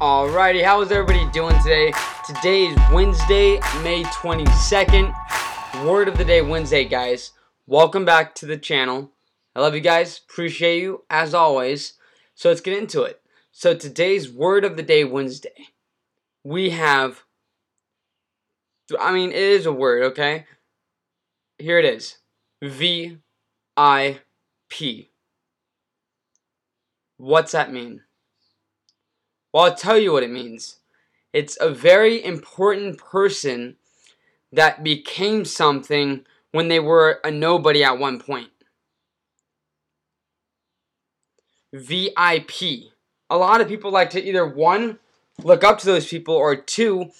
Alrighty, how is everybody doing today? Today is Wednesday, May 22nd. Word of the day Wednesday, guys. Welcome back to the channel. I love you guys. Appreciate you as always. So let's get into it. So today's word of the day Wednesday. We have I mean, it is a word, okay? Here it is. V I P. What's that mean? Well, I'll tell you what it means. It's a very important person that became something when they were a nobody at one point. VIP. A lot of people like to either one, look up to those people, or two,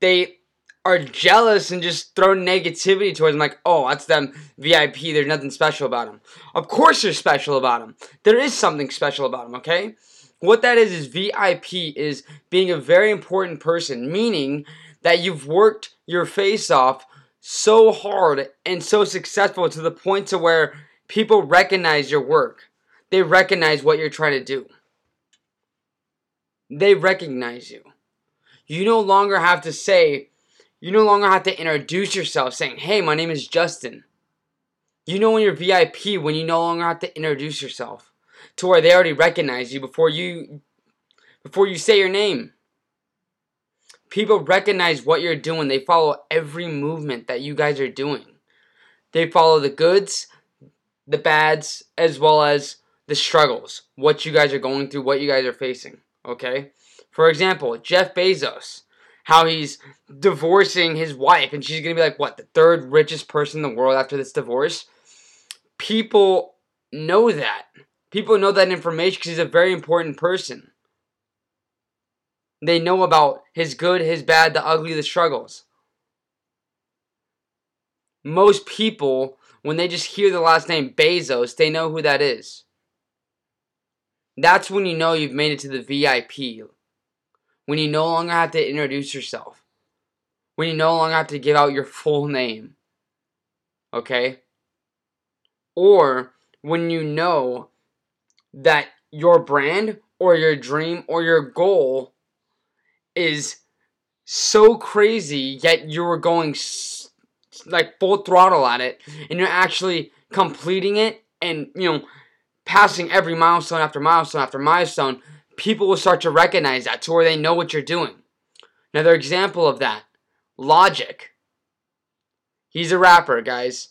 they are jealous and just throw negativity towards them like, oh, that's them VIP. There's nothing special about them. Of course, there's special about them. There is something special about them, okay? What that is is VIP is being a very important person, meaning that you've worked your face off so hard and so successful to the point to where people recognize your work. They recognize what you're trying to do. They recognize you. You no longer have to say, you no longer have to introduce yourself saying, hey, my name is Justin. You know when you're VIP when you no longer have to introduce yourself to where they already recognize you before you before you say your name. People recognize what you're doing. They follow every movement that you guys are doing. They follow the goods, the bads, as well as the struggles. What you guys are going through, what you guys are facing. Okay? For example, Jeff Bezos how he's divorcing his wife and she's gonna be like what the third richest person in the world after this divorce people know that people know that information because he's a very important person. They know about his good his bad the ugly the struggles. Most people when they just hear the last name Bezos they know who that is. That's when you know you've made it to the vip when you no longer have to introduce yourself, when you no longer have to give out your full name, okay? Or when you know that your brand or your dream or your goal is so crazy, yet you're going like full throttle at it, and you're actually completing it and, you know, passing every milestone after milestone after milestone people will start to recognize that to where they know what you're doing. Another example of that Logic. He's a rapper, guys.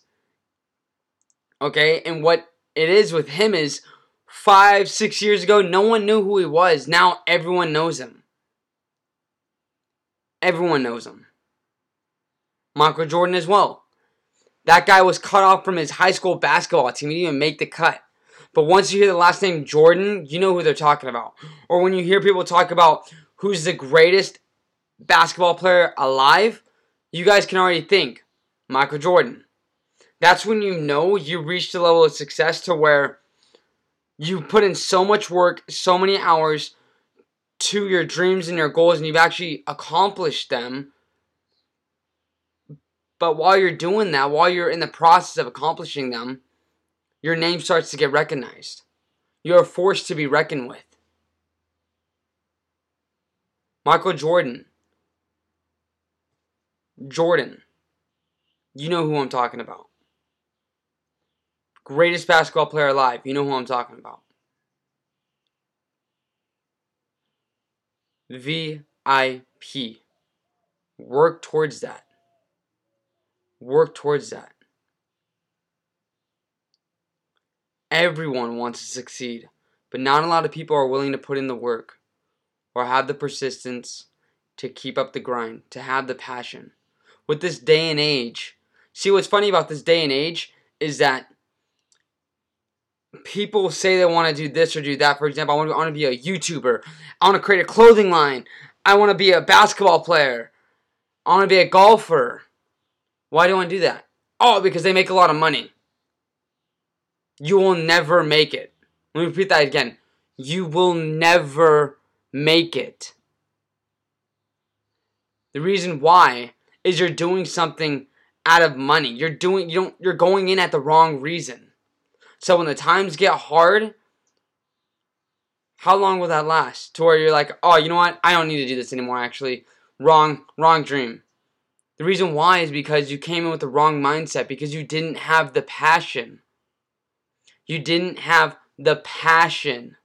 Okay, and what it is with him is five, six years ago, no one knew who he was. Now everyone knows him. Everyone knows him. Michael Jordan as well. That guy was cut off from his high school basketball team. He didn't even make the cut. But once you hear the last name Jordan, you know who they're talking about. Or when you hear people talk about who's the greatest basketball player alive, you guys can already think Michael Jordan. That's when you know you reached a level of success to where you put in so much work, so many hours to your dreams and your goals, and you've actually accomplished them. But while you're doing that, while you're in the process of accomplishing them, your name starts to get recognized. You are forced to be reckoned with. Michael Jordan. Jordan. You know who I'm talking about. Greatest basketball player alive. You know who I'm talking about. VIP. Work towards that. Work towards that. Everyone wants to succeed, but not a lot of people are willing to put in the work or have the persistence to keep up the grind, to have the passion. With this day and age, see what's funny about this day and age is that people say they want to do this or do that. For example, I want to, be a YouTuber. I want to create a clothing line. I want to be a basketball player. I want to be a golfer. Why do I want to do that? Oh, because they make a lot of money. You will never make it. Let me repeat that again. You will never make it. The reason why is you're doing something out of money. You're doing you don't you're going in at the wrong reason. So when the times get hard, how long will that last? To where you're like, oh, you know what? I don't need to do this anymore, actually. Wrong, wrong dream. The reason why is because you came in with the wrong mindset, because you didn't have the passion. You didn't have the passion.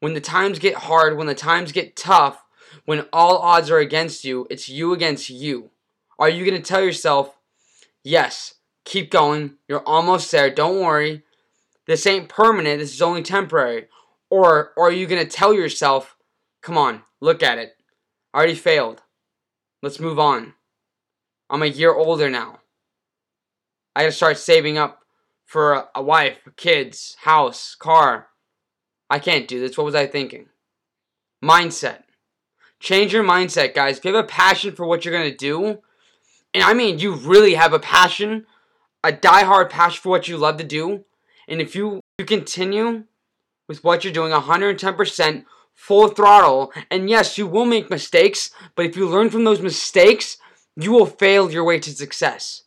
When the times get hard, when the times get tough, when all odds are against you, it's you against you. Are you going to tell yourself, yes, keep going, you're almost there, don't worry, this ain't permanent, this is only temporary? Or, or are you going to tell yourself, come on, look at it, I already failed, let's move on. I'm a year older now. I got to start saving up for a, a wife, kids, house, car. I can't do this. What was I thinking? Mindset. Change your mindset, guys. If you have a passion for what you're going to do, and I mean you really have a passion, a die-hard passion for what you love to do, and if you, you continue with what you're doing 110%, full throttle, and yes, you will make mistakes, but if you learn from those mistakes, you will fail your way to success.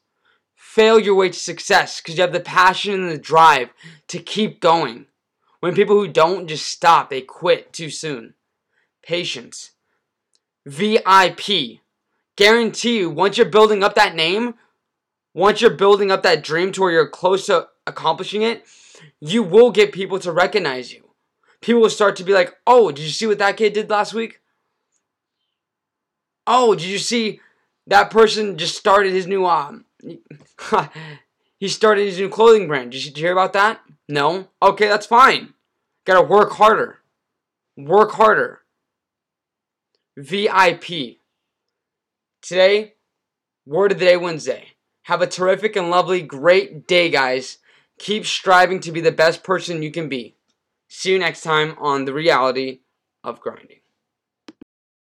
Fail your way to success because you have the passion and the drive to keep going. When people who don't just stop, they quit too soon. Patience. VIP. Guarantee you, once you're building up that name, once you're building up that dream to where you're close to accomplishing it, you will get people to recognize you. People will start to be like, oh, did you see what that kid did last week? Oh, did you see that person just started his new um he started his new clothing brand. Did you hear about that? No? Okay, that's fine. Gotta work harder. Work harder. VIP. Today, word of the day Wednesday. Have a terrific and lovely, great day, guys. Keep striving to be the best person you can be. See you next time on The Reality of Grinding.